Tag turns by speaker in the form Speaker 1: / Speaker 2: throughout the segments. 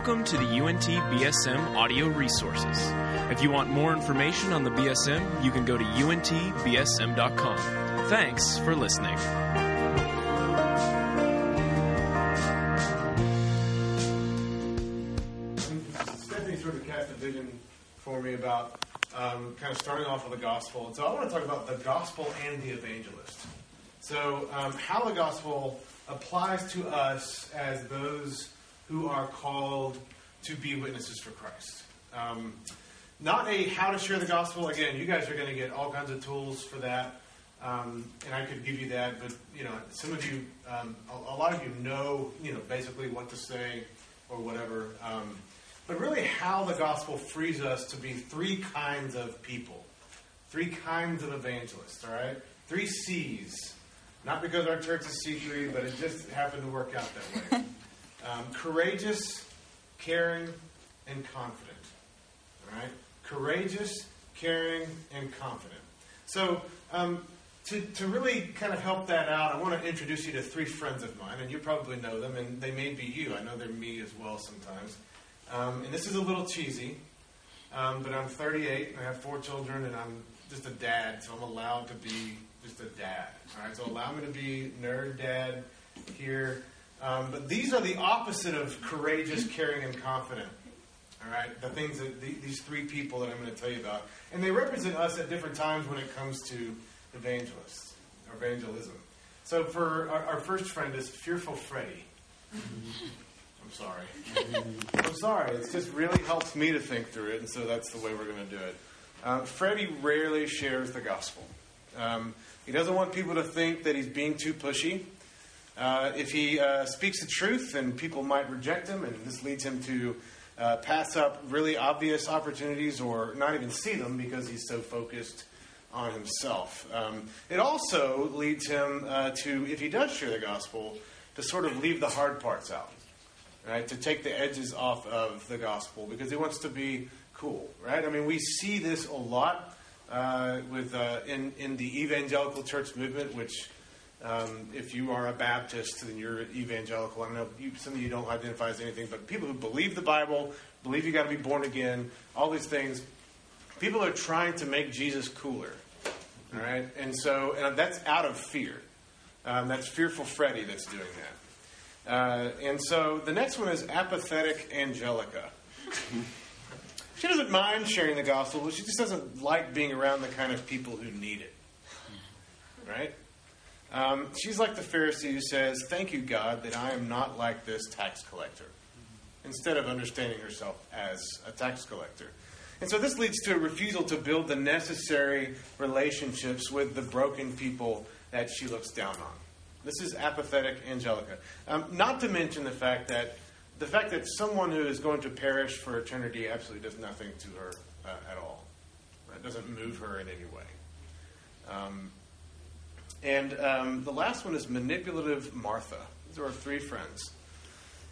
Speaker 1: Welcome to the UNT BSM audio resources. If you want more information on the BSM, you can go to untbsm.com. Thanks for listening.
Speaker 2: Stephanie sort of cast a vision for me about um, kind of starting off with the gospel. And so I want to talk about the gospel and the evangelist. So, um, how the gospel applies to us as those who are called to be witnesses for Christ. Um, not a how to share the gospel. Again, you guys are going to get all kinds of tools for that. Um, and I could give you that, but you know, some of you, um, a, a, lot of you know, you know, basically what to say or whatever. Um, but really, how the gospel frees us to be three kinds of people, three kinds of evangelists. All right, three C's. Not because our church is C3, but it just happened to work out that way. Um, courageous, caring, and confident. All right? Courageous, caring, and confident. So, um, to, to really kind of help that out, I want to introduce you to three friends of mine, and you probably know them, and they may be you. I know they're me as well sometimes. Um, and this is a little cheesy, um, but I'm 38, and I have four children, and I'm just a dad, so I'm allowed to be just a dad. All right, so allow me to be nerd dad here. Um, but these are the opposite of courageous, caring, and confident. All right, the things that the, these three people that I'm going to tell you about, and they represent us at different times when it comes to evangelists, evangelism. So for our, our first friend is fearful Freddy. I'm sorry. I'm sorry. It just really helps me to think through it, and so that's the way we're going to do it. Uh, Freddie rarely shares the gospel. Um, he doesn't want people to think that he's being too pushy. Uh, if he uh, speaks the truth, then people might reject him, and this leads him to uh, pass up really obvious opportunities or not even see them because he's so focused on himself. Um, it also leads him uh, to, if he does share the gospel, to sort of leave the hard parts out, right? To take the edges off of the gospel because he wants to be cool, right? I mean, we see this a lot uh, with uh, in in the evangelical church movement, which um, if you are a Baptist, then you're evangelical. I know you, some of you don't identify as anything, but people who believe the Bible, believe you got to be born again, all these things. People are trying to make Jesus cooler, all right, and so and that's out of fear. Um, that's fearful Freddy that's doing that. Uh, and so the next one is apathetic Angelica. she doesn't mind sharing the gospel, but she just doesn't like being around the kind of people who need it, right? Um, she's like the Pharisee who says, Thank you, God, that I am not like this tax collector, instead of understanding herself as a tax collector. And so this leads to a refusal to build the necessary relationships with the broken people that she looks down on. This is apathetic Angelica. Um, not to mention the fact that the fact that someone who is going to perish for eternity absolutely does nothing to her uh, at all. It doesn't move her in any way. Um, and um, the last one is manipulative Martha. These are our three friends.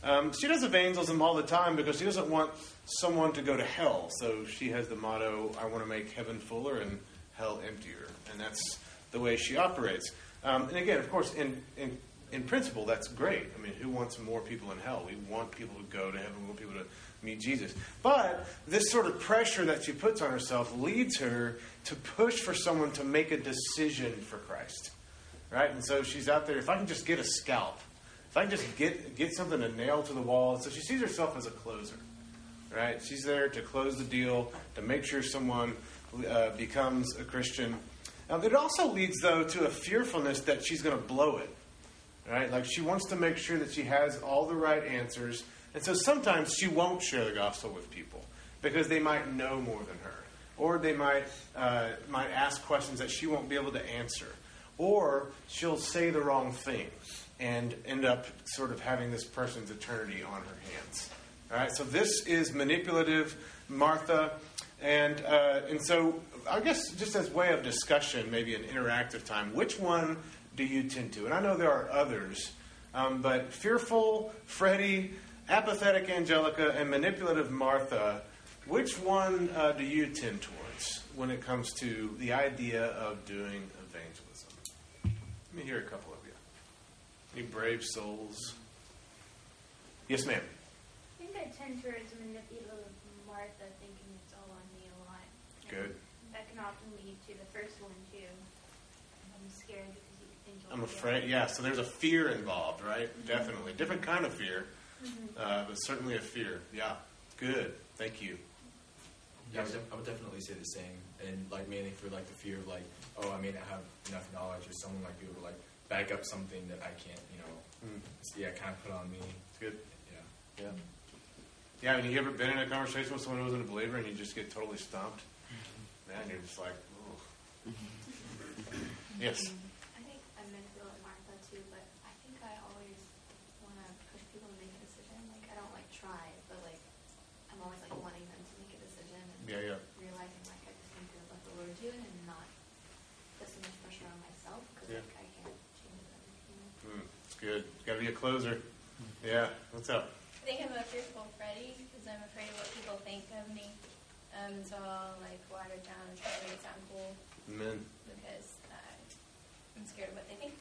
Speaker 2: Um, she does evangelism all the time because she doesn't want someone to go to hell. So she has the motto, I want to make heaven fuller and hell emptier. And that's the way she operates. Um, and again, of course, in, in, in principle, that's great. I mean, who wants more people in hell? We want people to go to heaven, we want people to meet Jesus. But this sort of pressure that she puts on herself leads her to push for someone to make a decision for Christ right? And so she's out there. If I can just get a scalp, if I can just get get something to nail to the wall, so she sees herself as a closer, right? She's there to close the deal, to make sure someone uh, becomes a Christian. Um, it also leads, though, to a fearfulness that she's going to blow it, right? Like she wants to make sure that she has all the right answers, and so sometimes she won't share the gospel with people because they might know more than her, or they might uh, might ask questions that she won't be able to answer or she'll say the wrong thing and end up sort of having this person's eternity on her hands. All right, so this is manipulative Martha, and uh, and so I guess just as way of discussion, maybe an interactive time, which one do you tend to? And I know there are others, um, but fearful Freddie, apathetic Angelica, and manipulative Martha. Which one uh, do you tend towards when it comes to the idea of doing me hear a couple of you. Any brave souls? Yes, ma'am.
Speaker 3: I think I tend towards manipulative Martha, thinking it's all on me a lot.
Speaker 2: Good.
Speaker 3: That can often lead to the first one too. I'm scared because you think
Speaker 2: I'm afraid. Yeah. So there's a fear involved, right? Definitely, different kind of fear,
Speaker 3: Mhm.
Speaker 2: uh, but certainly a fear. Yeah. Good. Thank you.
Speaker 4: Yeah, I would, def- I would definitely say the same, and like mainly for like the fear of like, oh, I may not have enough knowledge, or someone might be able to like back up something that I can't, you know,
Speaker 2: Mm,
Speaker 4: yeah, kind of put on me.
Speaker 2: it's good.
Speaker 4: Yeah.
Speaker 2: Yeah. Yeah. I mean, you ever been in a conversation with someone who wasn't a believer and you just get totally stumped? Mm-hmm. Man, you're just like, oh. Yes. Mm-hmm.
Speaker 5: I think I manipulate Martha too, but I think I always want to push people to make a decision. Like I don't like try, but like I'm always like wanting them to make a decision and
Speaker 2: Yeah. Yeah.
Speaker 5: realizing like I just need to let the Lord do it and not put so much pressure on myself because
Speaker 2: Yeah.
Speaker 5: like I can't change them. You know?
Speaker 2: Mm, it's good. Got to be a closer. Yeah. What's up?
Speaker 6: I think I'm a fearful Freddy because I'm afraid of what people think of me. Um, so I'll like water down and try to make it sound cool
Speaker 2: Amen.
Speaker 6: because uh, I'm scared of what they think.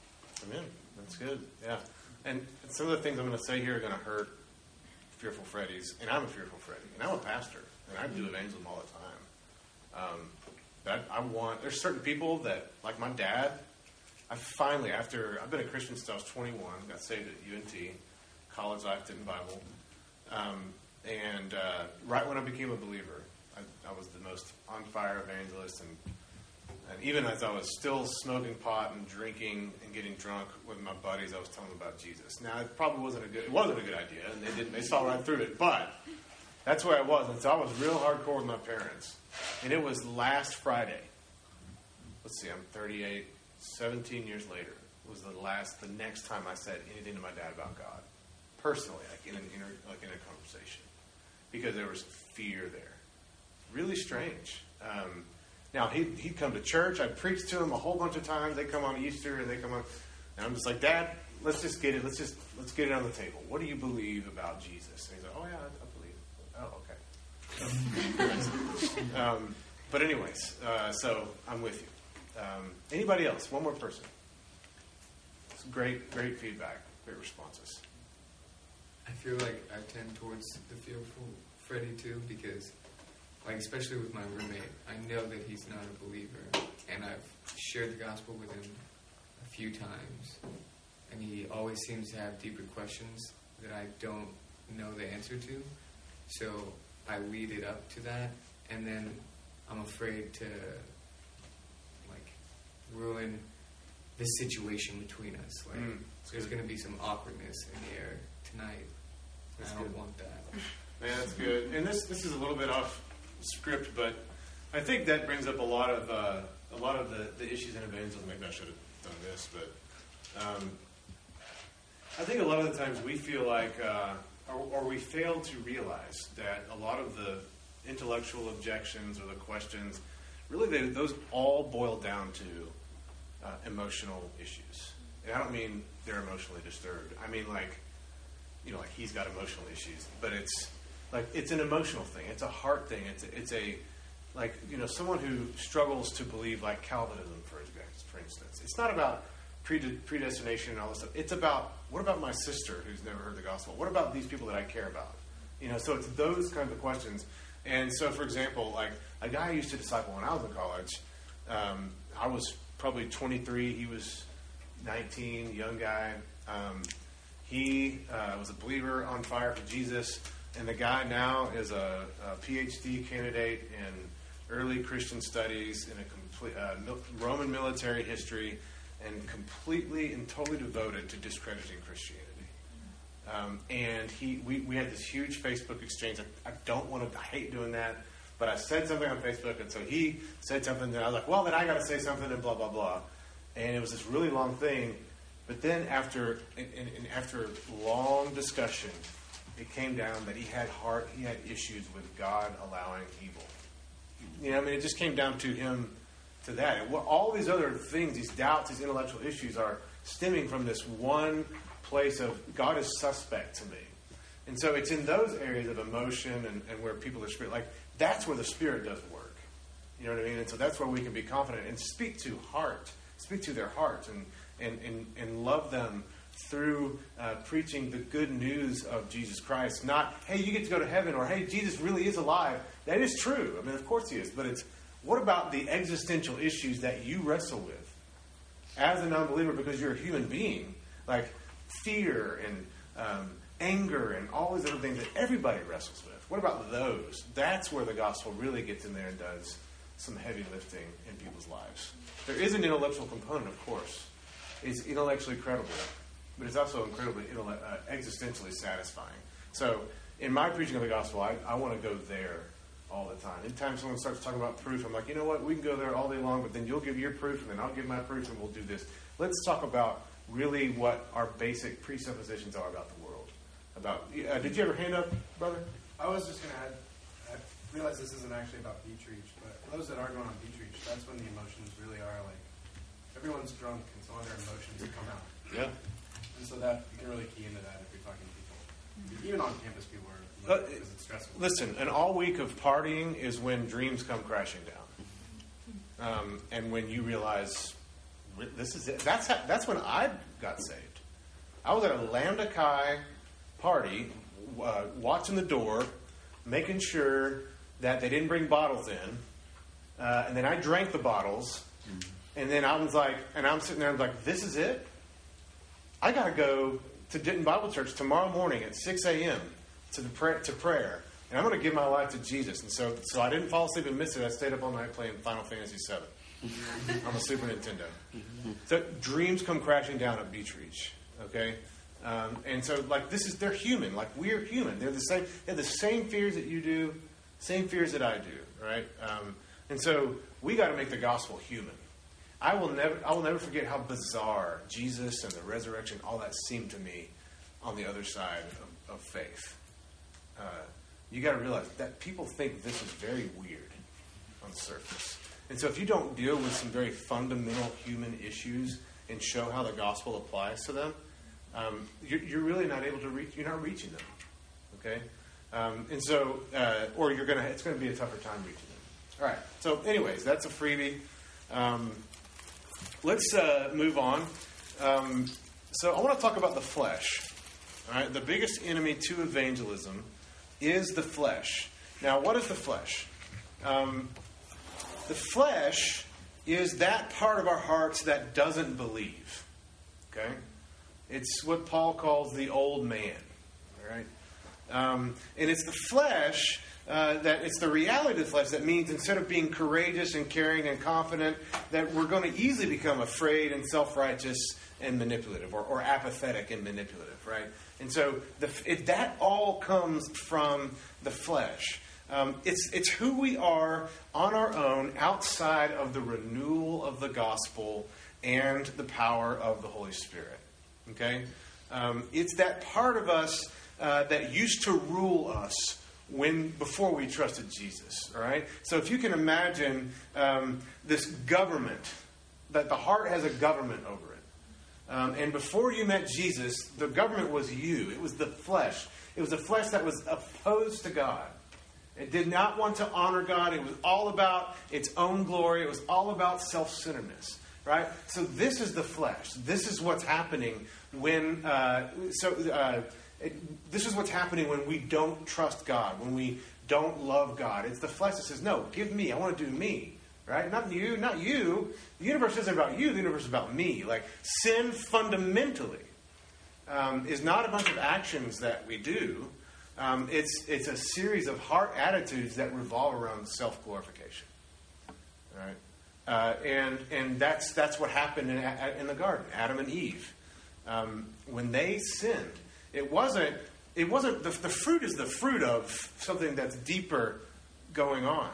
Speaker 2: Amen. That's good. Yeah. And some of the things I'm going to say here are going to hurt fearful Freddies, and I'm a fearful Freddy, and I'm a pastor, and I do evangelism all the time. Um, I want. There's certain people that, like my dad. I finally, after I've been a Christian since I was 21, got saved at UNT, college life, Denton Bible, um, and uh, right when I became a believer, I, I was the most on fire evangelist and and even as I was still smoking pot and drinking and getting drunk with my buddies, I was telling them about Jesus. Now it probably wasn't a good it wasn't a good idea, and they didn't they saw right through it. But that's where I was, and so I was real hardcore with my parents. And it was last Friday. Let's see, I'm 38, 17 years later. Was the last the next time I said anything to my dad about God, personally, like in an inter, like in a conversation, because there was fear there. Really strange. Um, now he he'd come to church. I preached to him a whole bunch of times. They come on Easter and they come on, and I'm just like, Dad, let's just get it. Let's just let's get it on the table. What do you believe about Jesus? And he's like, Oh yeah, I, I believe. Oh okay. um, but anyways, uh, so I'm with you. Um, anybody else? One more person. Great, great feedback, great responses.
Speaker 7: I feel like I tend towards the fearful Freddy too because, like, especially with my roommate, I know that he's not a believer, and I've shared the gospel with him a few times, and he always seems to have deeper questions that I don't know the answer to. So I lead it up to that, and then I'm afraid to, like, ruin the situation between us. Like,
Speaker 2: Mm,
Speaker 7: there's going to be some awkwardness in the air tonight.
Speaker 2: That's
Speaker 7: I don't
Speaker 2: good.
Speaker 7: want that.
Speaker 2: Man, that's good. And this this is a little bit off script, but I think that brings up a lot of uh, a lot of the, the issues in evangelism. Maybe I should have done this, but um, I think a lot of the times we feel like, uh, or, or we fail to realize that a lot of the intellectual objections or the questions, really, they, those all boil down to uh, emotional issues. And I don't mean they're emotionally disturbed. I mean like you know, like he's got emotional issues, but it's like it's an emotional thing. It's a heart thing. It's a, it's a like you know someone who struggles to believe like Calvinism, for for instance. It's not about predestination and all this stuff. It's about what about my sister who's never heard the gospel? What about these people that I care about? You know, so it's those kinds of questions. And so, for example, like a guy I used to disciple when I was in college, um, I was probably 23. He was 19, young guy. Um, he uh, was a believer on fire for Jesus, and the guy now is a, a PhD candidate in early Christian studies in a complete uh, Roman military history, and completely and totally devoted to discrediting Christianity. Um, and he, we, we had this huge Facebook exchange. I, I don't want to, I hate doing that, but I said something on Facebook, and so he said something, and I was like, well, then I got to say something, and blah blah blah. And it was this really long thing. But then after and, and, and after long discussion, it came down that he had heart, he had issues with God allowing evil. You know, I mean, it just came down to him to that. And what, all these other things, these doubts, these intellectual issues, are stemming from this one place of God is suspect to me. And so it's in those areas of emotion and, and where people are spirit, like that's where the Spirit does work. You know what I mean? And so that's where we can be confident and speak to heart, speak to their hearts, and and and, and love them through uh, preaching the good news of Jesus Christ. Not, hey, you get to go to heaven, or hey, Jesus really is alive. That is true. I mean, of course he is. But it's what about the existential issues that you wrestle with as a non believer because you're a human being? Like fear and um, anger and all these other things that everybody wrestles with. What about those? That's where the gospel really gets in there and does some heavy lifting in people's lives. There is an intellectual component, of course. It's intellectually credible, but it's also incredibly uh, existentially satisfying. So, in my preaching of the gospel, I, I want to go there. Anytime someone starts talking about proof, I'm like, you know what? We can go there all day long, but then you'll give your proof, and then I'll give my proof, and we'll do this. Let's talk about really what our basic presuppositions are about the world. About uh, did you ever hand up, brother?
Speaker 8: I was just going to add. I realize this isn't actually about beach reach, but for those that are going on beach reach, that's when the emotions really are like everyone's drunk, and so all their emotions come out.
Speaker 2: Yeah.
Speaker 8: And so that you can really key into that if you're talking to people. Even on campus, people are uh.
Speaker 2: Listen, an all week of partying is when dreams come crashing down, um, and when you realize this is it. That's how, that's when I got saved. I was at a Lambda Chi party, uh, watching the door, making sure that they didn't bring bottles in, uh, and then I drank the bottles, and then I was like, and I'm sitting there, I'm like, this is it. I got to go to Denton Bible Church tomorrow morning at 6 a.m. to the pra- to prayer, and I'm going to give my life to Jesus. And so, so I didn't fall asleep and miss it. I stayed up all night playing Final Fantasy VII on a Super Nintendo. So dreams come crashing down at Beach Reach. Okay. Um, and so, like, this is, they're human. Like, we're human. They're the same, they have the same fears that you do, same fears that I do, right? Um, and so, we got to make the gospel human. I will never, I will never forget how bizarre Jesus and the resurrection, all that seemed to me on the other side of, of faith. Uh, you got to realize that people think this is very weird on the surface. And so, if you don't deal with some very fundamental human issues and show how the gospel applies to them, um, you're, you're, really not able to reach. You're not reaching them. Okay, um, and so, uh, or you're gonna. It's going to be a tougher time reaching them. All right. So, anyways, that's a freebie. Um, let's uh, move on. Um, so, I want to talk about the flesh. All right, the biggest enemy to evangelism is the flesh. Now, what is the flesh? Um, the flesh is that part of our hearts that doesn't believe. Okay? It's what Paul calls the old man. All right? Um, and it's the flesh uh, that it's the reality of the flesh that means instead of being courageous and caring and confident, that we're going to easily become afraid and self righteous and manipulative or, or, apathetic and manipulative, right? And so the, it, that all comes from the flesh. Um, it's, it's who we are on our own outside of the renewal of the gospel and the power of the Holy Spirit. Okay? Um, it's that part of us uh, that used to rule us when before we trusted Jesus. All right? So if you can imagine um, this government, that the heart has a government over it. Um, and before you met Jesus, the government was you. It was the flesh. It was the flesh that was opposed to God. It did not want to honor God. It was all about its own glory. It was all about self centeredness. Right? So, this is the flesh. This is what's happening when. Uh, so, uh, it, this is what's happening when we don't trust God, when we don't love God. It's the flesh that says, No, give me. I want to do me. Right? Not you, not you. The universe isn't about you, the universe is about me. Like, sin fundamentally um, is not a bunch of actions that we do. Um, it's, it's a series of heart attitudes that revolve around self glorification. Right? Uh, and and that's, that's what happened in, in the garden, Adam and Eve. Um, when they sinned, it wasn't, it wasn't the, the fruit is the fruit of something that's deeper going on.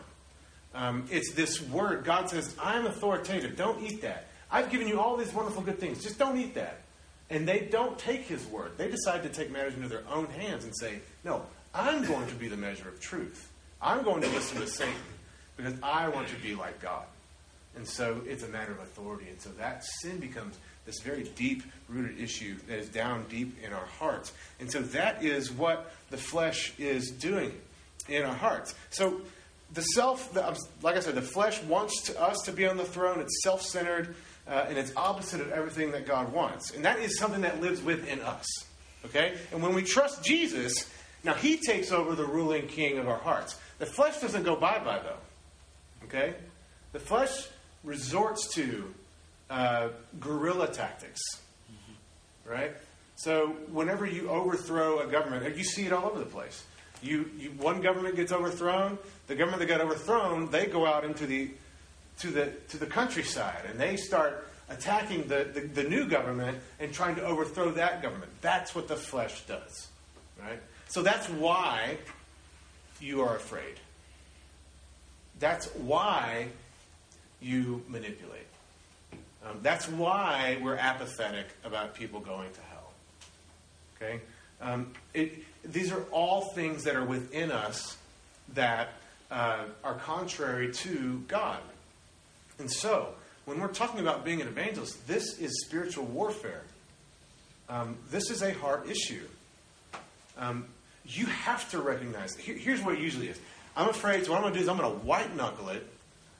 Speaker 2: Um, it's this word. God says, I'm authoritative. Don't eat that. I've given you all these wonderful good things. Just don't eat that. And they don't take his word. They decide to take matters into their own hands and say, No, I'm going to be the measure of truth. I'm going to listen to Satan because I want to be like God. And so it's a matter of authority. And so that sin becomes this very deep rooted issue that is down deep in our hearts. And so that is what the flesh is doing in our hearts. So the self, the, like I said, the flesh wants to, us to be on the throne. It's self centered. uh, and it's opposite of everything that God wants. And that is something that lives within us. Okay? And when we trust Jesus, now He takes over the ruling king of our hearts. The flesh doesn't go bye bye, though. Okay? The flesh resorts to uh, guerrilla tactics. Right? So whenever you overthrow a government, you see it all over the place. You, you, one government gets overthrown. The government that got overthrown, they go out into the to the to the countryside and they start attacking the, the, the new government and trying to overthrow that government. That's what the flesh does. Right? So that's why you are afraid. That's why you manipulate. Um, that's why we're apathetic about people going to hell. Okay? Um, it, these are all things that are within us that uh, are contrary to God. And so, when we're talking about being an evangelist, this is spiritual warfare. Um, this is a heart issue. Um, you have to recognize. Here, here's what it usually is. I'm afraid. So what I'm going to do is I'm going to white knuckle it,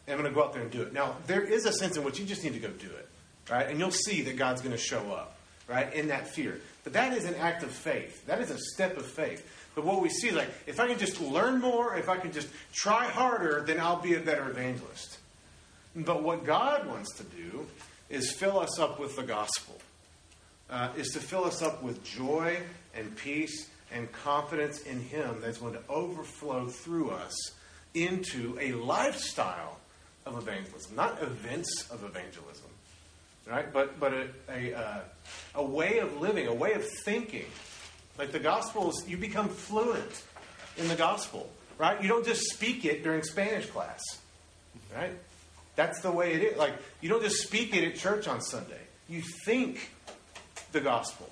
Speaker 2: and I'm going to go out there and do it. Now there is a sense in which you just need to go do it, right? And you'll see that God's going to show up, right, in that fear. But that is an act of faith. That is a step of faith. But what we see is like, if I can just learn more, if I can just try harder, then I'll be a better evangelist. But what God wants to do is fill us up with the gospel, uh, is to fill us up with joy and peace and confidence in Him that's going to overflow through us into a lifestyle of evangelism, not events of evangelism, right? But but a a, uh, a way of living, a way of thinking. Like the gospel is, you become fluent in the gospel, right? You don't just speak it during Spanish class, right? That's the way it is. Like, you don't just speak it at church on Sunday. You think the gospel,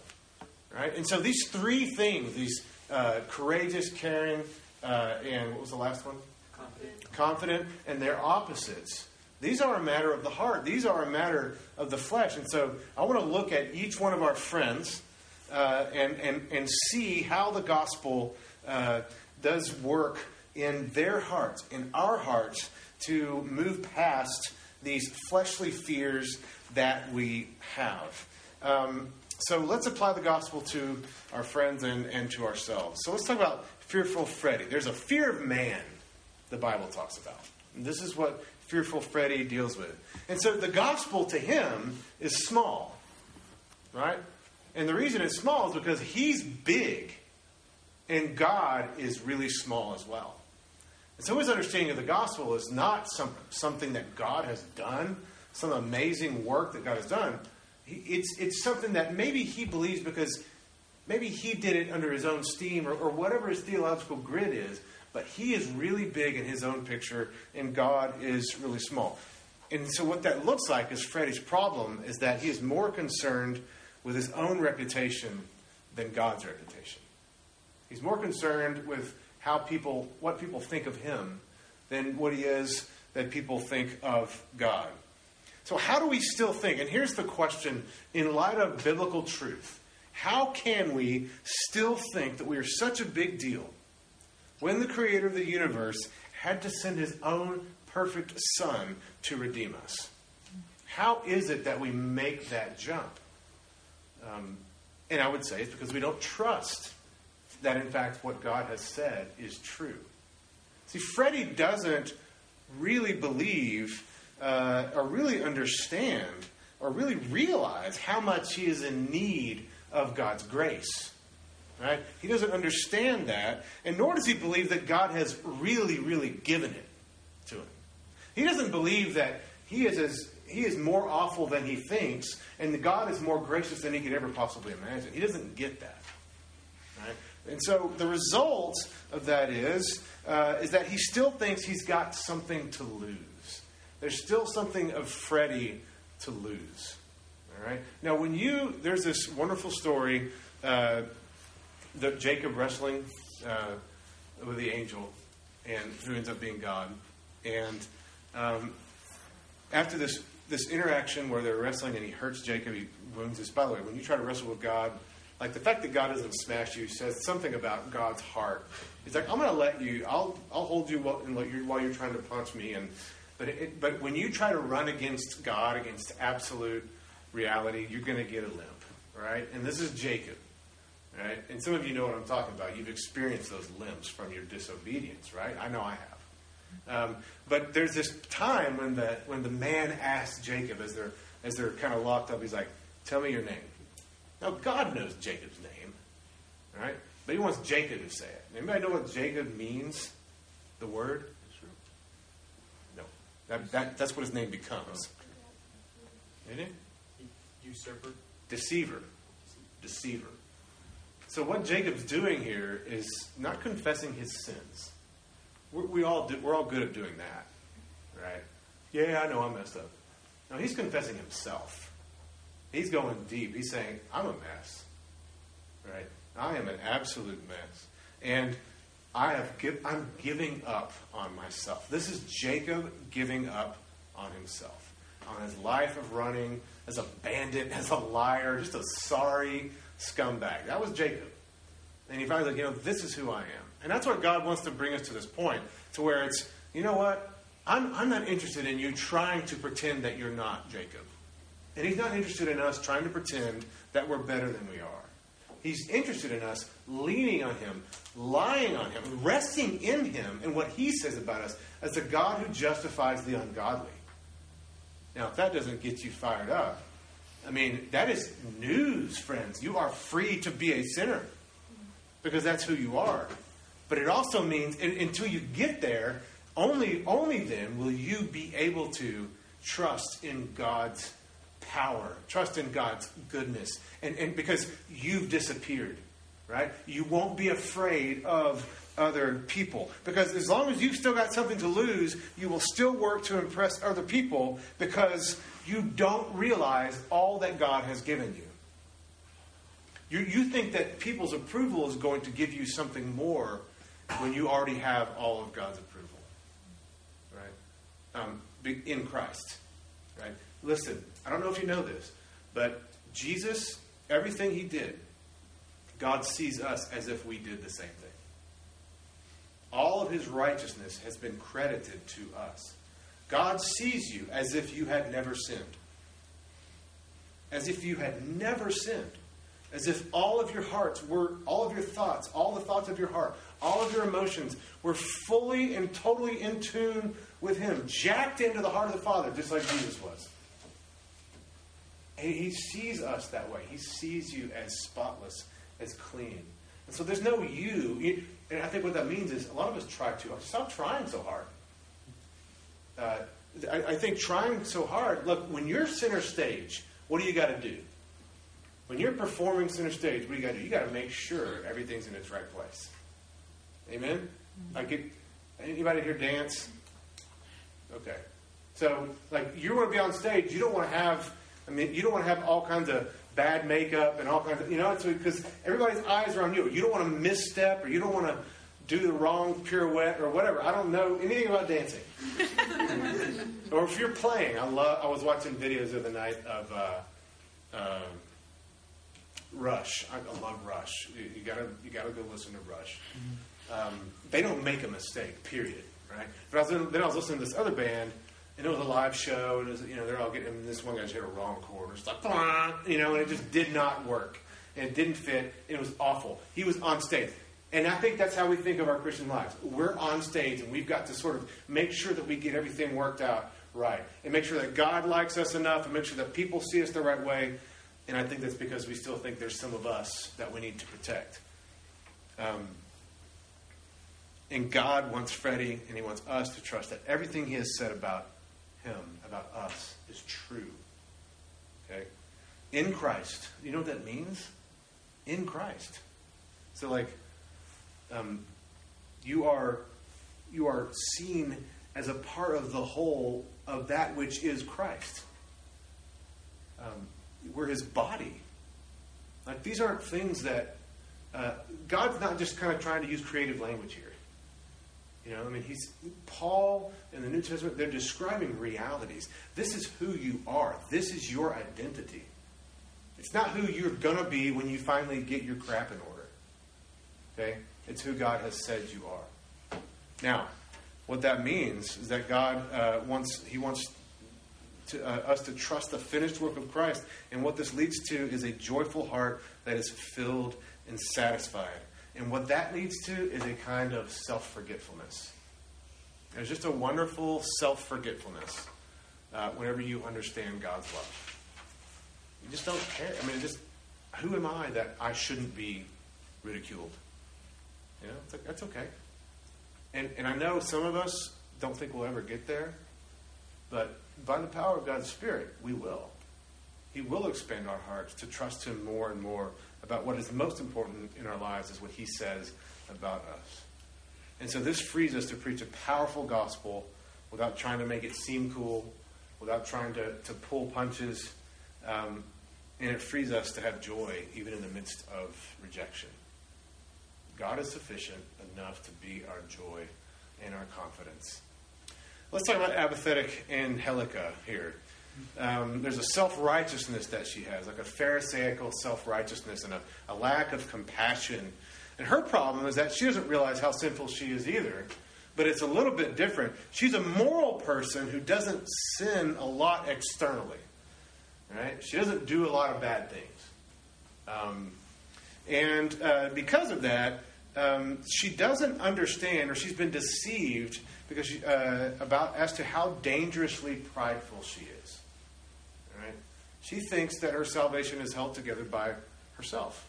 Speaker 2: right? And so these three things, these uh, courageous, caring, uh, and what was the last one?
Speaker 8: Confident.
Speaker 2: Confident, and their opposites. These are a matter of the heart. These are a matter of the flesh. And so I want to look at each one of our friends uh, and, and, and see how the gospel uh, does work in their hearts, in our hearts, to move past these fleshly fears that we have. Um, so let's apply the gospel to our friends and, and to ourselves. So let's talk about fearful Freddy. There's a fear of man the Bible talks about. And this is what fearful Freddy deals with. And so the gospel to him is small, right? And the reason it's small is because he's big and God is really small as well. And so his understanding of the gospel is not some, something that God has done, some amazing work that God has done. It's, it's something that maybe he believes because maybe he did it under his own steam or, or whatever his theological grid is, but he is really big in his own picture and God is really small. And so what that looks like is Freddie's problem is that he is more concerned with his own reputation than God's reputation. He's more concerned with how people, what people think of him than what he is that people think of God. So, how do we still think? And here's the question in light of biblical truth how can we still think that we are such a big deal when the creator of the universe had to send his own perfect son to redeem us? How is it that we make that jump? Um, and I would say it's because we don't trust that, in fact, what God has said is true. See, Freddie doesn't really believe uh, or really understand or really realize how much he is in need of God's grace. Right? He doesn't understand that, and nor does he believe that God has really, really given it to him. He doesn't believe that he is as he is more awful than he thinks, and God is more gracious than he could ever possibly imagine. He doesn't get that. Right? And so the result of that is, uh, is that he still thinks he's got something to lose. There's still something of Freddie to lose. All right. Now, when you there's this wonderful story, uh, the Jacob wrestling uh, with the angel, and who ends up being God, and um, after this this interaction where they're wrestling and he hurts Jacob, he wounds his. By the way, when you try to wrestle with God, like the fact that God doesn't smash you says something about God's heart. He's like, I'm going to let you. I'll I'll hold you while, you're, while you're trying to punch me, and But it, but when you try to run against God, against absolute reality, you're going to get a limp, right? And this is Jacob, right? And some of you know what I'm talking about. You've experienced those limps from your disobedience, right? I know I have. Um, but there's this time when the when the man asks Jacob as they're as they're kind of locked up, he's like, "Tell me your name." Now God knows Jacob's name, right? But he wants Jacob to say it. Anybody know what Jacob means? The word? No. That, that, that's what his name becomes. Isn't it?
Speaker 4: Usurper.
Speaker 2: Deceiver. Deceiver. So what Jacob's doing here is not confessing his sins. We're, we all do, we're all good at doing that, right? Yeah, I know I messed up. No, he's confessing himself. He's going deep. He's saying, I'm a mess, right? I am an absolute mess, and I have give, I'm giving up on myself. This is Jacob giving up on himself, on his life of running as a bandit, as a liar, just a sorry scumbag. That was Jacob. And he finally like, you know, this is who I am. And that's what God wants to bring us to this point, to where it's, you know what? I'm, I'm not interested in you trying to pretend that you're not Jacob. And he's not interested in us trying to pretend that we're better than we are. He's interested in us leaning on him, lying on him, resting in him and what he says about us as the God who justifies the ungodly. Now, if that doesn't get you fired up, I mean, that is news, friends. You are free to be a sinner because that's who you are. But it also means until you get there, only, only then will you be able to trust in God's power, trust in God's goodness. And, and because you've disappeared, right? You won't be afraid of other people. Because as long as you've still got something to lose, you will still work to impress other people because you don't realize all that God has given you. You, you think that people's approval is going to give you something more when you already have all of God's approval, right? Um, in Christ, right? Listen, I don't know if you know this, but Jesus, everything he did, God sees us as if we did the same thing. All of his righteousness has been credited to us. God sees you as if you had never sinned. As if you had never sinned. As if all of your hearts were, all of your thoughts, all the thoughts of your heart, all of your emotions were fully and totally in tune with Him, jacked into the heart of the Father, just like Jesus was. And He sees us that way. He sees you as spotless, as clean. And so there's no you. And I think what that means is a lot of us try to. Stop trying so hard. Uh, I, I think trying so hard, look, when you're center stage, what do you got to do? When you're performing center stage, what do you got to do? You got to make sure everything's in its right place. Amen? I get anybody here dance? Okay. So, like, you want to be on stage, you don't want to have, I mean, you don't want to have all kinds of bad makeup and all kinds of, you know, it's because everybody's eyes are on you. You don't want to misstep or you don't want to do the wrong pirouette or whatever. I don't know anything about dancing. or if you're playing, I love. I was watching videos the other night of uh, um, Rush. I, I, love Rush. You, you, gotta you gotta go listen to Rush. Um, they don't make a mistake. Period. Right. But I was, then I was listening to this other band and it was a live show, and was, you know they're all getting. And this one guy just hit a wrong chord, it's like, you know, and it just did not work, and it didn't fit, and it was awful. He was on stage, and I think that's how we think of our Christian lives. We're on stage, and we've got to sort of make sure that we get everything worked out right, and make sure that God likes us enough, and make sure that people see us the right way. And I think that's because we still think there's some of us that we need to protect. Um, and God wants Freddie, and He wants us to trust that everything He has said about him, about us, is true. Okay? In Christ. You know what that means? In Christ. So, like, um, you are you are seen as a part of the whole of that which is Christ. Um, we're His body. Like these aren't things that uh, God's not just kind of trying to use creative language here. You know, I mean, he's Paul in the New Testament. They're describing realities. This is who you are. This is your identity. It's not who you're gonna be when you finally get your crap in order. Okay, it's who God has said you are. Now, what that means is that God uh, wants He wants to, uh, us to trust the finished work of Christ, and what this leads to is a joyful heart that is filled and satisfied. And what that leads to is a kind of self forgetfulness. There's just a wonderful self forgetfulness uh, whenever you understand God's love. You just don't care. I mean, just who am I that I shouldn't be ridiculed? You know, it's like, that's okay. And, and I know some of us don't think we'll ever get there, but by the power of God's Spirit, we will. He will expand our hearts to trust Him more and more about what is most important in our lives, is what He says about us. And so this frees us to preach a powerful gospel without trying to make it seem cool, without trying to, to pull punches. Um, and it frees us to have joy even in the midst of rejection. God is sufficient enough to be our joy and our confidence. Let's talk about apathetic Angelica here. Um, there's a self righteousness that she has, like a Pharisaical self righteousness and a, a lack of compassion. And her problem is that she doesn't realize how sinful she is either, but it's a little bit different. She's a moral person who doesn't sin a lot externally. Right? She doesn't do a lot of bad things. Um, and uh, because of that, um, she doesn't understand, or she's been deceived because she, uh, about as to how dangerously prideful she is. Right? She thinks that her salvation is held together by herself.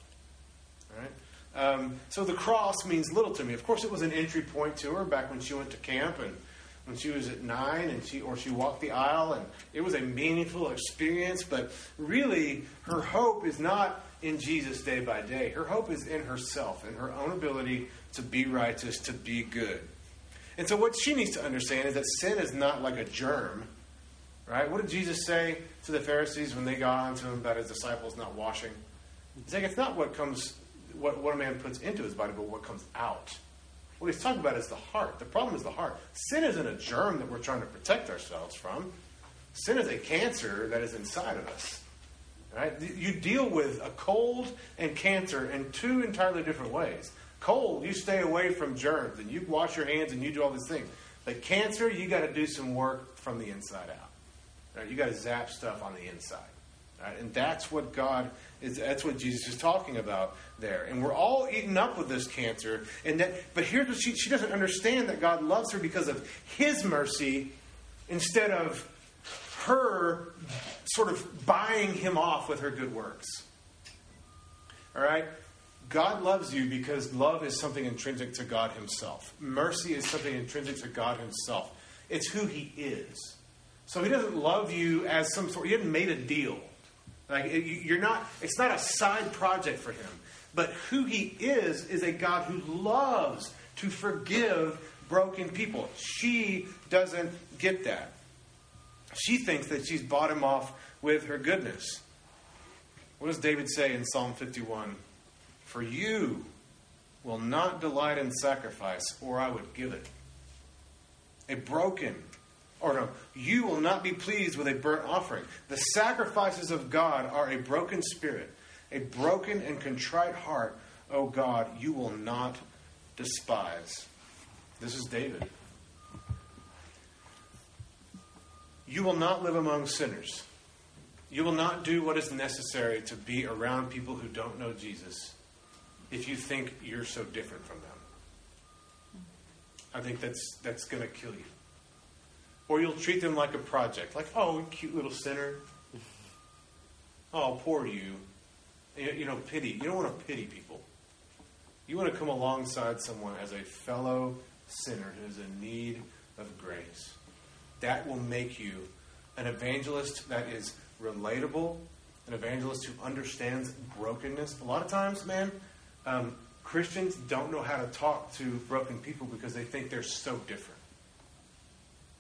Speaker 2: Right? Um, so the cross means little to me. Of course, it was an entry point to her back when she went to camp and when she was at nine, and she or she walked the aisle, and it was a meaningful experience. But really, her hope is not in Jesus day by day. Her hope is in herself, in her own ability to be righteous, to be good. And so, what she needs to understand is that sin is not like a germ, right? What did Jesus say to the Pharisees when they got on to him about his disciples not washing? He's like, it's not what comes, what, what a man puts into his body, but what comes out. What he's talking about is the heart. The problem is the heart. Sin isn't a germ that we're trying to protect ourselves from. Sin is a cancer that is inside of us. Right? You deal with a cold and cancer in two entirely different ways. Cold, you stay away from germs and you wash your hands and you do all these things. But cancer, you got to do some work from the inside out. Right? You got to zap stuff on the inside. Right? And that's what God That's what Jesus is talking about there. And we're all eaten up with this cancer. And that, but here's what she, she doesn't understand that God loves her because of His mercy instead of her sort of buying Him off with her good works. All right. God loves you because love is something intrinsic to God Himself. Mercy is something intrinsic to God Himself. It's who He is. So He doesn't love you as some sort. He hasn't made a deal. Like you're not. It's not a side project for Him. But who He is is a God who loves to forgive broken people. She doesn't get that. She thinks that she's bought Him off with her goodness. What does David say in Psalm 51? For you will not delight in sacrifice, or I would give it. A broken, or no, you will not be pleased with a burnt offering. The sacrifices of God are a broken spirit, a broken and contrite heart, O God, you will not despise. This is David. You will not live among sinners. You will not do what is necessary to be around people who don't know Jesus if you think you're so different from them. I think that's that's going to kill you. Or you'll treat them like a project, like, oh, cute little sinner. Oh, poor you. You know, pity. You don't want to pity people. You want to come alongside someone as a fellow sinner who is in need of grace. That will make you an evangelist that is relatable, an evangelist who understands brokenness. A lot of times, man, um, Christians don't know how to talk to broken people because they think they're so different.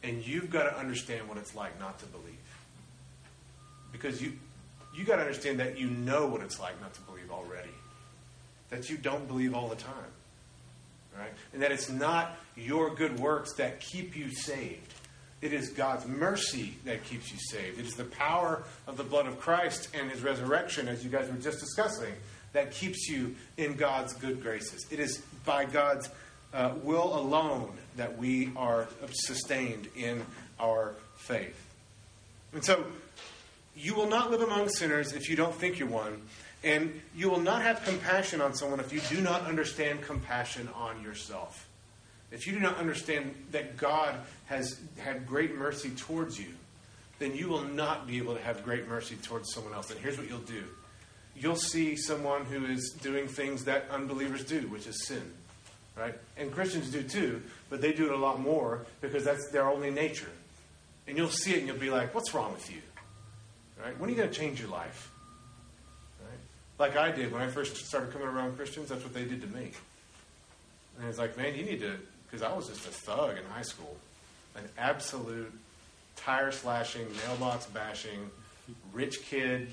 Speaker 2: And you've got to understand what it's like not to believe. Because you you got to understand that you know what it's like not to believe already. That you don't believe all the time. Right? And that it's not your good works that keep you saved. It is God's mercy that keeps you saved. It is the power of the blood of Christ and his resurrection, as you guys were just discussing, that keeps you in God's good graces. It is by God's uh, will alone that we are sustained in our faith. And so, you will not live among sinners if you don't think you're one, and you will not have compassion on someone if you do not understand compassion on yourself. If you do not understand that God has had great mercy towards you, then you will not be able to have great mercy towards someone else. And here's what you'll do you'll see someone who is doing things that unbelievers do, which is sin. Right? And Christians do too, but they do it a lot more because that's their only nature. And you'll see it and you'll be like, what's wrong with you? Right? When are you going to change your life? Right? Like I did when I first started coming around Christians, that's what they did to me. And it's like, man, you need to, because I was just a thug in high school, an absolute tire slashing, mailbox bashing, rich kid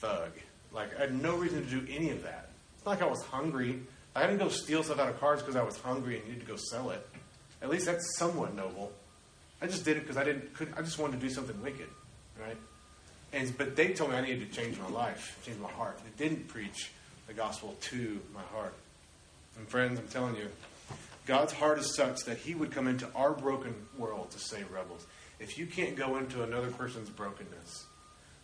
Speaker 2: thug. Like, I had no reason to do any of that. It's not like I was hungry. I didn't go steal stuff out of cars because I was hungry and needed to go sell it. At least that's somewhat noble. I just did it because I didn't. Could, I just wanted to do something wicked, right? And but they told me I needed to change my life, change my heart. They didn't preach the gospel to my heart. And friends, I'm telling you, God's heart is such that He would come into our broken world to save rebels. If you can't go into another person's brokenness,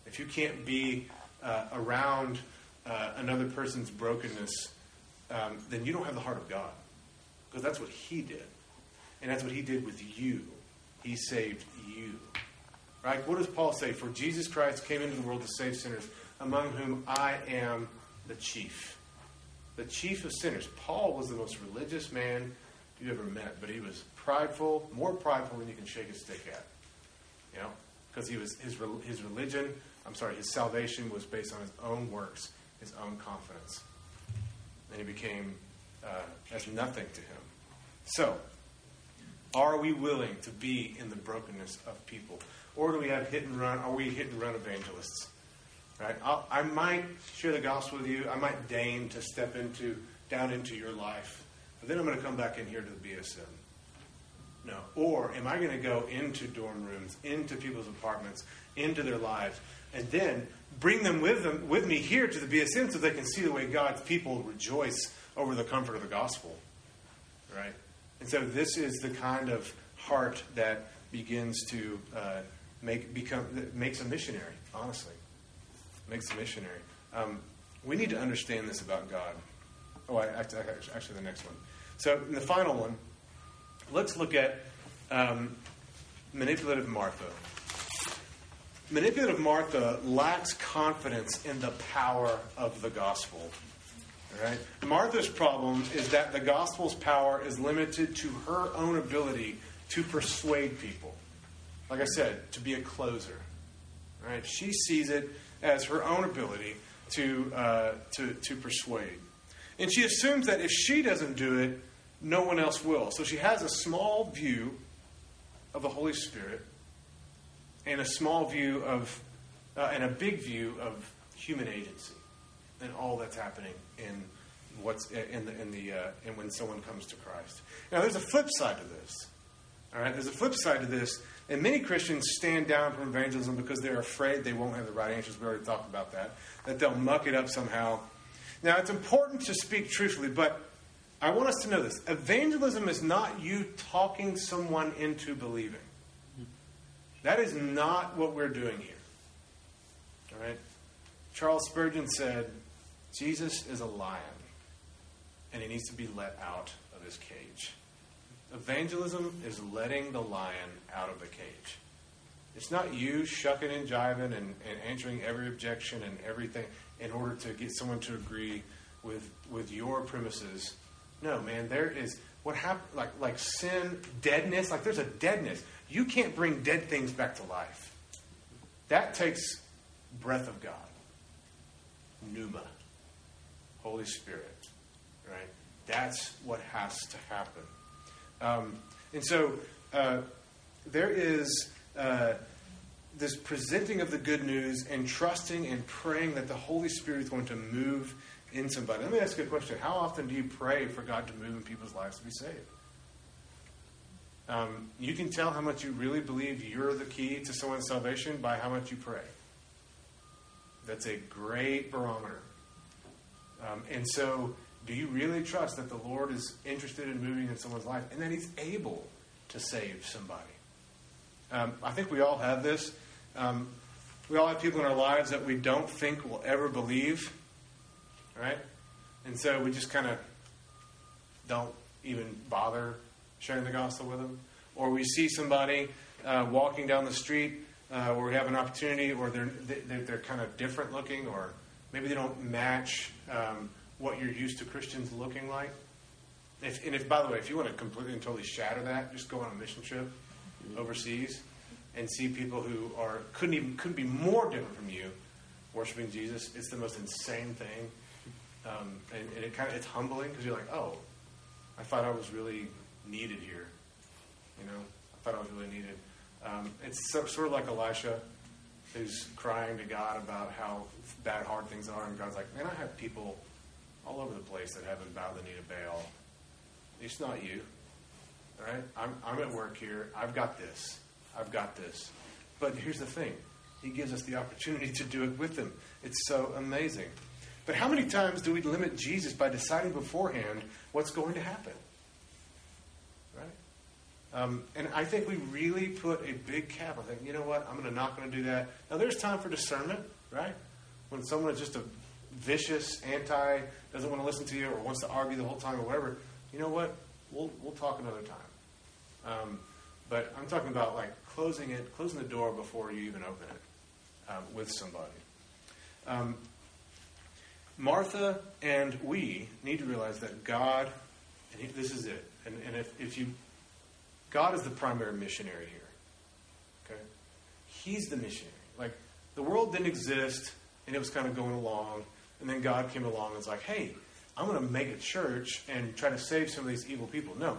Speaker 2: if you can't be uh, around uh, another person's brokenness, um, then you don't have the heart of God. Because that's what He did. And that's what He did with you. He saved you. Right? What does Paul say? For Jesus Christ came into the world to save sinners, among whom I am the chief. The chief of sinners. Paul was the most religious man you ever met, but he was prideful, more prideful than you can shake a stick at. You know? Because he was his his religion, I'm sorry, his salvation was based on his own works, his own confidence. And he became uh, as nothing to him. So, are we willing to be in the brokenness of people? Or do we have hit and run? Are we hit and run evangelists? Right? I'll, I might share the gospel with you. I might deign to step into down into your life, but then I'm going to come back in here to the BSM. No. Or am I going to go into dorm rooms, into people's apartments, into their lives, and then bring them with them with me here to the BSM so they can see the way God's people rejoice over the comfort of the gospel? Right? And so this is the kind of heart that begins to uh, make become makes a missionary. Honestly, makes a missionary. Um, we need to understand this about God. Oh, I, actually, actually, the next one. So, the final one, let's look at um, manipulative Martha. Manipulative Martha lacks confidence in the power of the gospel. Right? Martha's problem is that the gospel's power is limited to her own ability to persuade people. Like I said, to be a closer. Right? She sees it as her own ability to, uh, to, to persuade. And she assumes that if she doesn't do it, no one else will. So she has a small view of the Holy Spirit and a small view of, uh, and a big view of human agency and all that's happening in what's in the in the uh, in when someone comes to Christ. Now, there's a flip side to this. All right, there's a flip side to this, and many Christians stand down from evangelism because they're afraid they won't have the right answers. We already talked about that. That they'll muck it up somehow. Now, it's important to speak truthfully, but I want us to know this: evangelism is not you talking someone into believing. That is not what we're doing here. All right. Charles Spurgeon said, Jesus is a lion, and he needs to be let out of his cage. Evangelism is letting the lion out of the cage. It's not you shucking and jiving and, and answering every objection and everything in order to get someone to agree with, with your premises. No, man, there is what happened like like sin, deadness, like there's a deadness. You can't bring dead things back to life. That takes breath of God. Pneuma. Holy Spirit. Right? That's what has to happen. Um, and so uh, there is uh, this presenting of the good news and trusting and praying that the Holy Spirit is going to move in somebody. Let me ask you a question. How often do you pray for God to move in people's lives to be saved? Um, you can tell how much you really believe you're the key to someone's salvation by how much you pray. That's a great barometer. Um, and so Do you really trust that the Lord is interested in moving in someone's life and that He's able to save somebody? Um, I think we all have this. Um, we all have people in our lives that we don't think will ever believe, right? And so we just kind of don't even bother sharing the gospel with them. Or we see somebody uh, walking down the street uh, where we have an opportunity, or they're, they're, they're kind of different looking, or maybe they don't match um, what you're used to Christians looking like. If, and if, by the way, if you want to completely and totally shatter that, just go on a mission trip overseas and see people who are couldn't even couldn't be more different from you worshiping Jesus. It's the most insane thing, um, and, and it kind of it's humbling because you're like, oh, I thought I was really needed here. You know, I thought I was really needed. Um, it's so, sort of like Elisha, who's crying to God about how bad, hard things are, and God's like, man, I have people all over the place that haven't bowed the knee to Baal. It's not you. Right? I'm, I'm at work here. I've got this. I've got this. But here's the thing He gives us the opportunity to do it with Him. It's so amazing. But how many times do we limit Jesus by deciding beforehand what's going to happen? Right? Um, and I think we really put a big cap on thinking, you know what, I'm not going to do that. Now, there's time for discernment, right? When someone is just a vicious, anti, doesn't want to listen to you, or wants to argue the whole time, or whatever, you know what? We'll, we'll talk another time. Um, but I'm talking about like closing it, closing the door before you even open it um, with somebody. Martha and we need to realize that God, and this is it, and, and if, if you, God is the primary missionary here. Okay? He's the missionary. Like, the world didn't exist, and it was kind of going along, and then God came along and was like, hey, I'm going to make a church and try to save some of these evil people. No.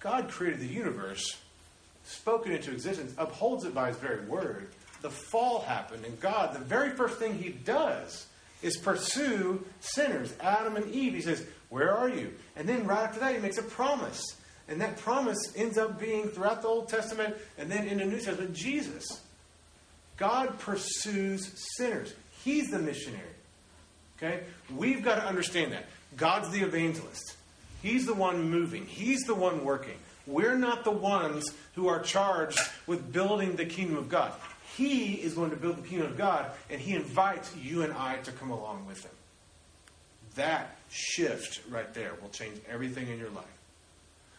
Speaker 2: God created the universe, spoke it into existence, upholds it by his very word. The fall happened, and God, the very first thing he does is pursue sinners, Adam and Eve. He says, Where are you? And then right after that, he makes a promise. And that promise ends up being throughout the Old Testament and then in the New Testament Jesus. God pursues sinners, He's the missionary. Okay? We've got to understand that. God's the evangelist. He's the one moving, He's the one working. We're not the ones who are charged with building the kingdom of God. He is going to build the kingdom of God, and He invites you and I to come along with Him. That shift right there will change everything in your life.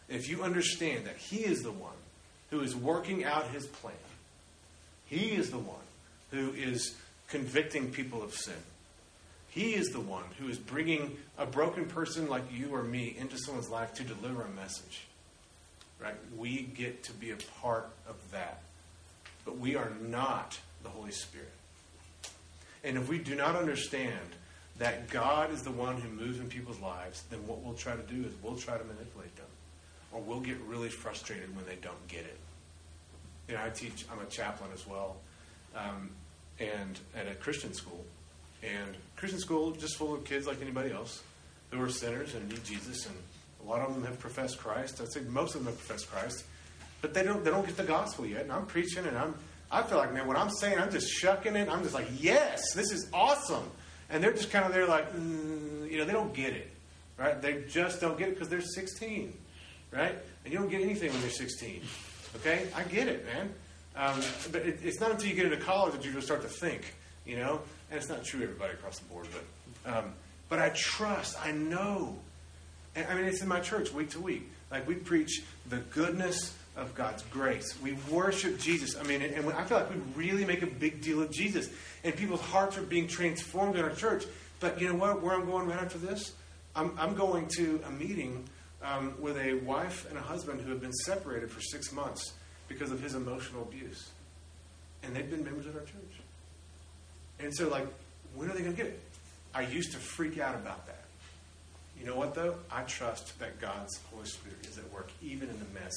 Speaker 2: If you understand that He is the one who is working out His plan, He is the one who is convicting people of sin. He is the one who is bringing a broken person like you or me into someone's life to deliver a message. Right? We get to be a part of that. But we are not the Holy Spirit. And if we do not understand that God is the one who moves in people's lives, then what we'll try to do is we'll try to manipulate them. Or we'll get really frustrated when they don't get it. You know, I teach, I'm a chaplain as well, um, and at a Christian school. And Christian school just full of kids like anybody else who are sinners and need Jesus. And a lot of them have professed Christ. I'd say most of them have professed Christ, but they don't they don't get the gospel yet. And I'm preaching, and I'm I feel like man, what I'm saying, I'm just shucking it. I'm just like, yes, this is awesome. And they're just kind of there like, mm, you know, they don't get it, right? They just don't get it because they're 16, right? And you don't get anything when you're 16. Okay, I get it, man. Um, but it, it's not until you get into college that you just start to think, you know. And it's not true everybody across the board, but um, but I trust, I know. And, I mean, it's in my church week to week. Like we preach the goodness of God's grace. We worship Jesus. I mean, and, I feel like we really make a big deal of Jesus, and people's hearts are being transformed in our church. But you know what? Where I'm going right after this, I'm, I'm going to a meeting um, with a wife and a husband who have been separated for six months because of his emotional abuse, and they've been members of our church. And so, like, when are they going to get it? I used to freak out about that. You know what, though? I trust that God's Holy Spirit is at work even in the mess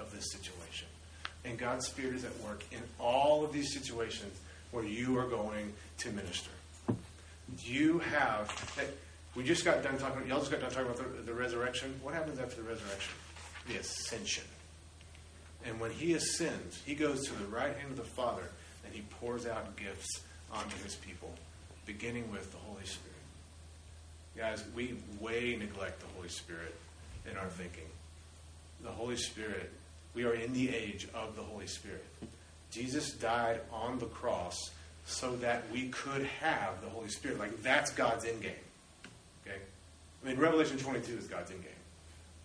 Speaker 2: of this situation. And God's Spirit is at work in all of these situations where you are going to minister. You have, that. we just got done talking, y'all just got done talking about the, the resurrection. What happens after the resurrection? The ascension. And when he ascends, he goes to the right hand of the Father and he pours out gifts onto his people, beginning with the Holy Spirit. Guys, we way neglect the Holy Spirit in our thinking. The Holy Spirit, we are in the age of the Holy Spirit. Jesus died on the cross so that we could have the Holy Spirit. Like, that's God's end game. Okay? I mean, Revelation 22 is God's end game.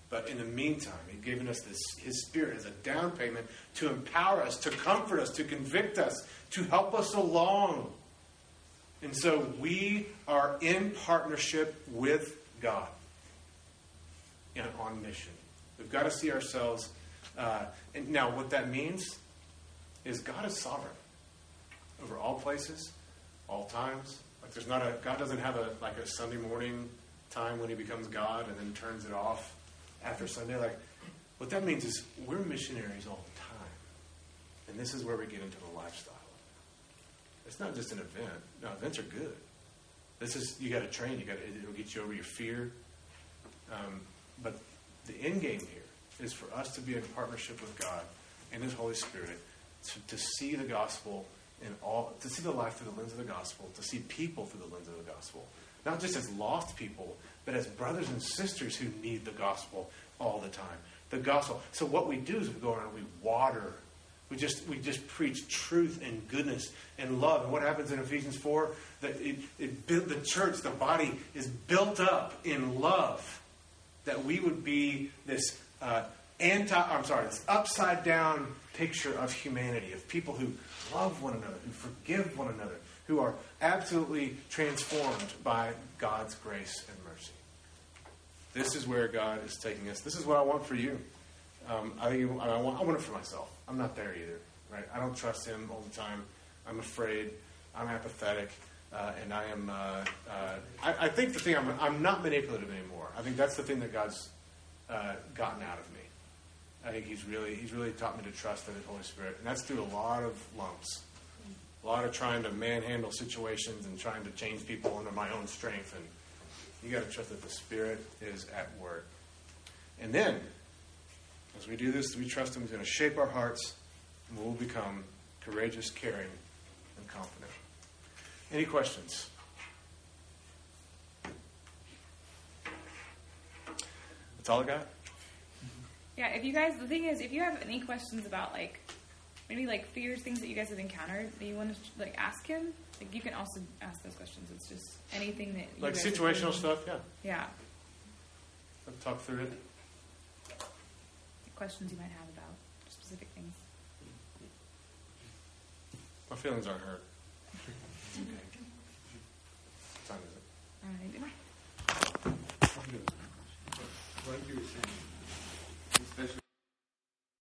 Speaker 2: But in the meantime, He's given us this, His Spirit as a down payment to empower us, to comfort us, to convict us, to help us along. And so we are in partnership with God and on mission. We've got to see ourselves. Uh, and now, what that means is God is sovereign over all places, all times. Like there's not a God doesn't have a like a Sunday morning time when He becomes God and then turns it off after Sunday. Like what that means is we're missionaries all the time, and this is where we get into the lifestyle. It's not just an event. No, events are good. This is you got to train. You got it'll get you over your fear. Um, but the end game here is for us to be in partnership with God and His Holy Spirit to, to see the gospel in all, to see the life through the lens of the gospel, to see people through the lens of the gospel, not just as lost people, but as brothers and sisters who need the gospel all the time. The gospel. So what we do is we go around and we water. We just we just preach truth and goodness and love. And what happens in Ephesians four? That it, it the church, the body is built up in love that we would be this uh, anti, I'm sorry, this upside down picture of humanity, of people who love one another, who forgive one another, who are absolutely transformed by God's grace and mercy. This is where God is taking us. This is what I want for you. Um, I, I, want, I want it for myself. I'm not there either, right? I don't trust Him all the time. I'm afraid. I'm apathetic. Uh, and I am. Uh, uh, I, I think the thing I'm, I'm not manipulative anymore. I think that's the thing that God's uh, gotten out of me. I think He's really He's really taught me to trust in His Holy Spirit, and that's through a lot of lumps, a lot of trying to manhandle situations and trying to change people under my own strength. And you got to trust that the Spirit is at work. And then, as we do this, we trust Him. He's going to shape our hearts, and we'll become courageous, caring, and confident. Any questions? That's all I got.
Speaker 9: Yeah, if you guys, the thing is, if you have any questions about like maybe like fears, things that you guys have encountered that you want to like ask him, like you can also ask those questions. It's just anything that you
Speaker 2: Like situational stuff, yeah.
Speaker 9: Yeah,
Speaker 2: I've talked through it.
Speaker 9: questions you might have about specific things.
Speaker 2: My feelings aren't hurt. What time is it?
Speaker 9: All right
Speaker 7: like you were saying,